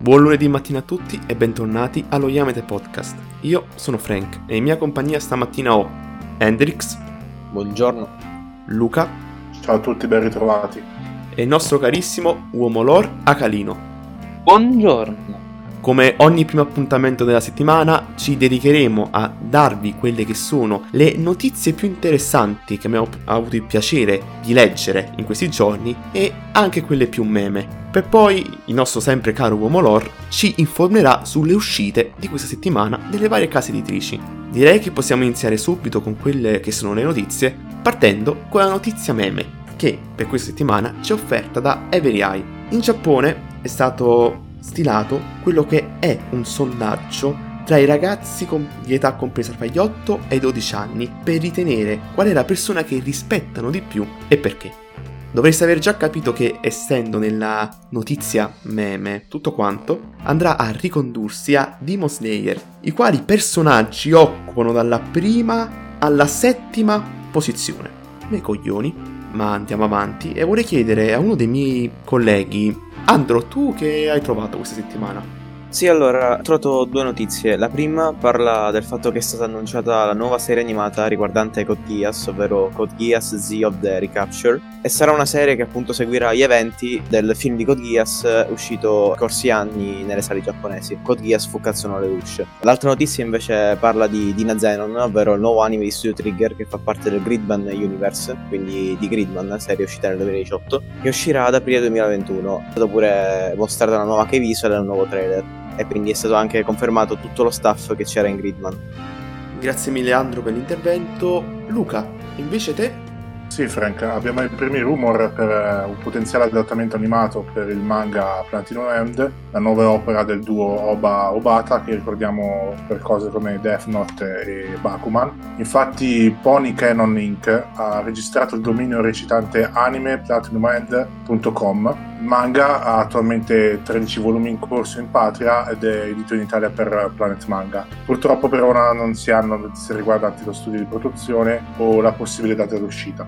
Buon lunedì mattina a tutti e bentornati allo Yamete Podcast. Io sono Frank e in mia compagnia stamattina ho Hendrix. Buongiorno. Luca. Ciao a tutti, ben ritrovati. E il nostro carissimo uomo lore Acalino. Buongiorno. Come ogni primo appuntamento della settimana ci dedicheremo a darvi quelle che sono le notizie più interessanti che abbiamo avuto il piacere di leggere in questi giorni e anche quelle più meme. Per poi il nostro sempre caro uomo lore ci informerà sulle uscite di questa settimana delle varie case editrici. Direi che possiamo iniziare subito con quelle che sono le notizie, partendo con la notizia meme, che per questa settimana ci è offerta da Every Eye. In Giappone è stato stilato quello che è un sondaggio tra i ragazzi di età compresa tra gli 8 e i 12 anni per ritenere qual è la persona che rispettano di più e perché. Dovreste aver già capito che, essendo nella notizia meme tutto quanto, andrà a ricondursi a Demon Slayer, i quali personaggi occupano dalla prima alla settima posizione. Me coglioni, ma andiamo avanti e vorrei chiedere a uno dei miei colleghi Andro, tu che hai trovato questa settimana? Sì, allora, ho trovato due notizie. La prima parla del fatto che è stata annunciata la nuova serie animata riguardante Code Geass, ovvero Code Geass Z of the Recapture, e sarà una serie che appunto seguirà gli eventi del film di Code Geass uscito corsi anni nelle sale giapponesi. Code Geass Fukazuno Lelouch. L'altra notizia invece parla di Dina Zenon, ovvero il nuovo anime di Studio Trigger che fa parte del Gridman Universe, quindi di Gridman, serie uscita nel 2018, che uscirà ad aprile 2021. È stata pure mostrata una nuova key visual e un nuovo trailer e quindi è stato anche confermato tutto lo staff che c'era in Gridman. Grazie mille Andro per l'intervento. Luca, invece te? Sì, Frank, abbiamo i primi rumor per eh, un potenziale adattamento animato per il manga Platino End, la nuova opera del duo Oba-Obata che ricordiamo per cose come Death Note e Bakuman. Infatti Pony Canon Inc. ha registrato il dominio recitante anime-platinumend.com. manga ha attualmente 13 volumi in corso in patria ed è edito in Italia per Planet Manga. Purtroppo per ora non si hanno notizie riguardanti lo studio di produzione o la possibile data d'uscita.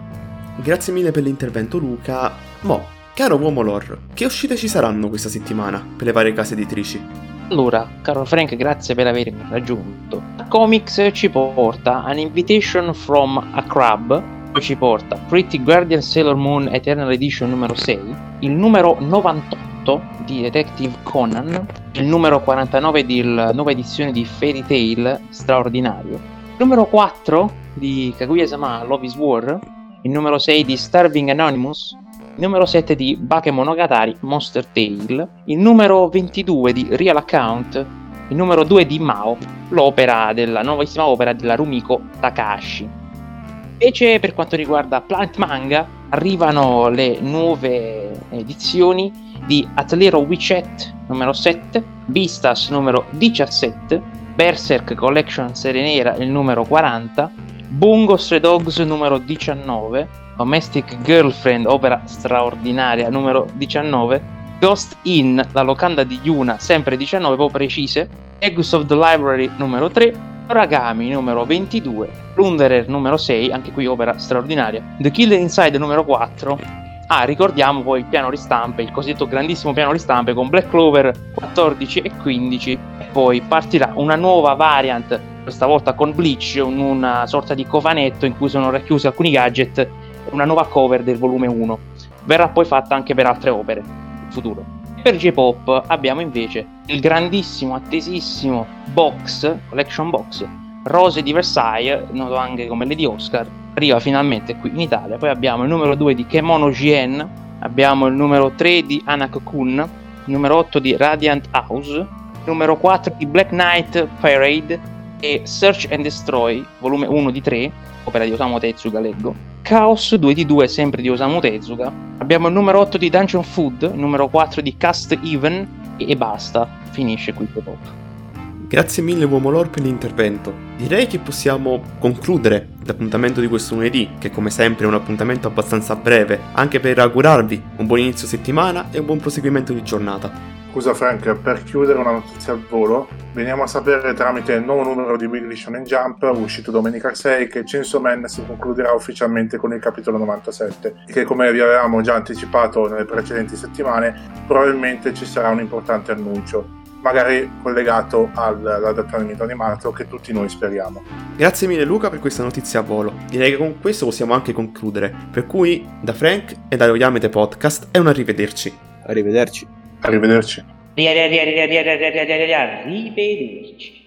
Grazie mille per l'intervento Luca. Mo, caro uomo lore, che uscite ci saranno questa settimana per le varie case editrici? Allora, caro Frank, grazie per avermi raggiunto. Comics ci porta An Invitation from a Crab, ci porta Pretty Guardian Sailor Moon Eternal Edition numero 6, il numero 98 di Detective Conan, il numero 49 di nuova edizione di Fairy Tail straordinario, il numero 4 di Kaguya-sama Love is War, il numero 6 di Starving Anonymous, il numero 7 di Bakemonogatari Monster Tale, il numero 22 di Real Account, il numero 2 di Mao, l'opera della nuovissima opera della Rumiko Takahashi. Invece per quanto riguarda Plant Manga arrivano le nuove edizioni di Atelier Witchet numero 7, Vistas numero 17, Berserk Collection Serie Nera il numero 40, Bungo Stray Dogs numero 19, Domestic Girlfriend, opera straordinaria numero 19, Ghost Inn, la locanda di Yuna, sempre 19, poi precise, Eggs of the Library numero 3, Oragami numero 22, Plunderer numero 6, anche qui opera straordinaria, The Killer Inside numero 4, Ah, ricordiamo poi il piano ristampe, il cosiddetto grandissimo piano ristampe con Black Clover 14 e 15 e poi partirà una nuova variant questa volta con Bleach, una sorta di covanetto in cui sono racchiusi alcuni gadget, una nuova cover del volume 1. Verrà poi fatta anche per altre opere in futuro. Per J-Pop abbiamo invece il grandissimo, attesissimo box, collection box, Rose di Versailles, noto anche come Lady Oscar, arriva finalmente qui in Italia. Poi abbiamo il numero 2 di Kemono Jien, abbiamo il numero 3 di Anak Kun, il numero 8 di Radiant House, il numero 4 di Black Knight Parade, e Search and Destroy, volume 1 di 3, opera di Osamu Tezuka, leggo. Chaos 2 di 2, sempre di Osamu Tezuka. Abbiamo il numero 8 di Dungeon Food, il numero 4 di Cast Even e, basta, finisce qui il top. Grazie mille Uomo Lore per l'intervento. Direi che possiamo concludere l'appuntamento di questo lunedì, che come sempre è un appuntamento abbastanza breve, anche per augurarvi un buon inizio settimana e un buon proseguimento di giornata. Scusa Frank, per chiudere una notizia al volo, veniamo a sapere tramite il nuovo numero di Weekly Shonen Jump, uscito domenica 6, che Chainsaw Man si concluderà ufficialmente con il capitolo 97 e che come vi avevamo già anticipato nelle precedenti settimane, probabilmente ci sarà un importante annuncio magari collegato all'adattamento animato che tutti noi speriamo. Grazie mille Luca per questa notizia a volo. Direi che con questo possiamo anche concludere. Per cui da Frank e da Yamete Podcast è un arrivederci. Arrivederci. Arrivederci. Arrivederci.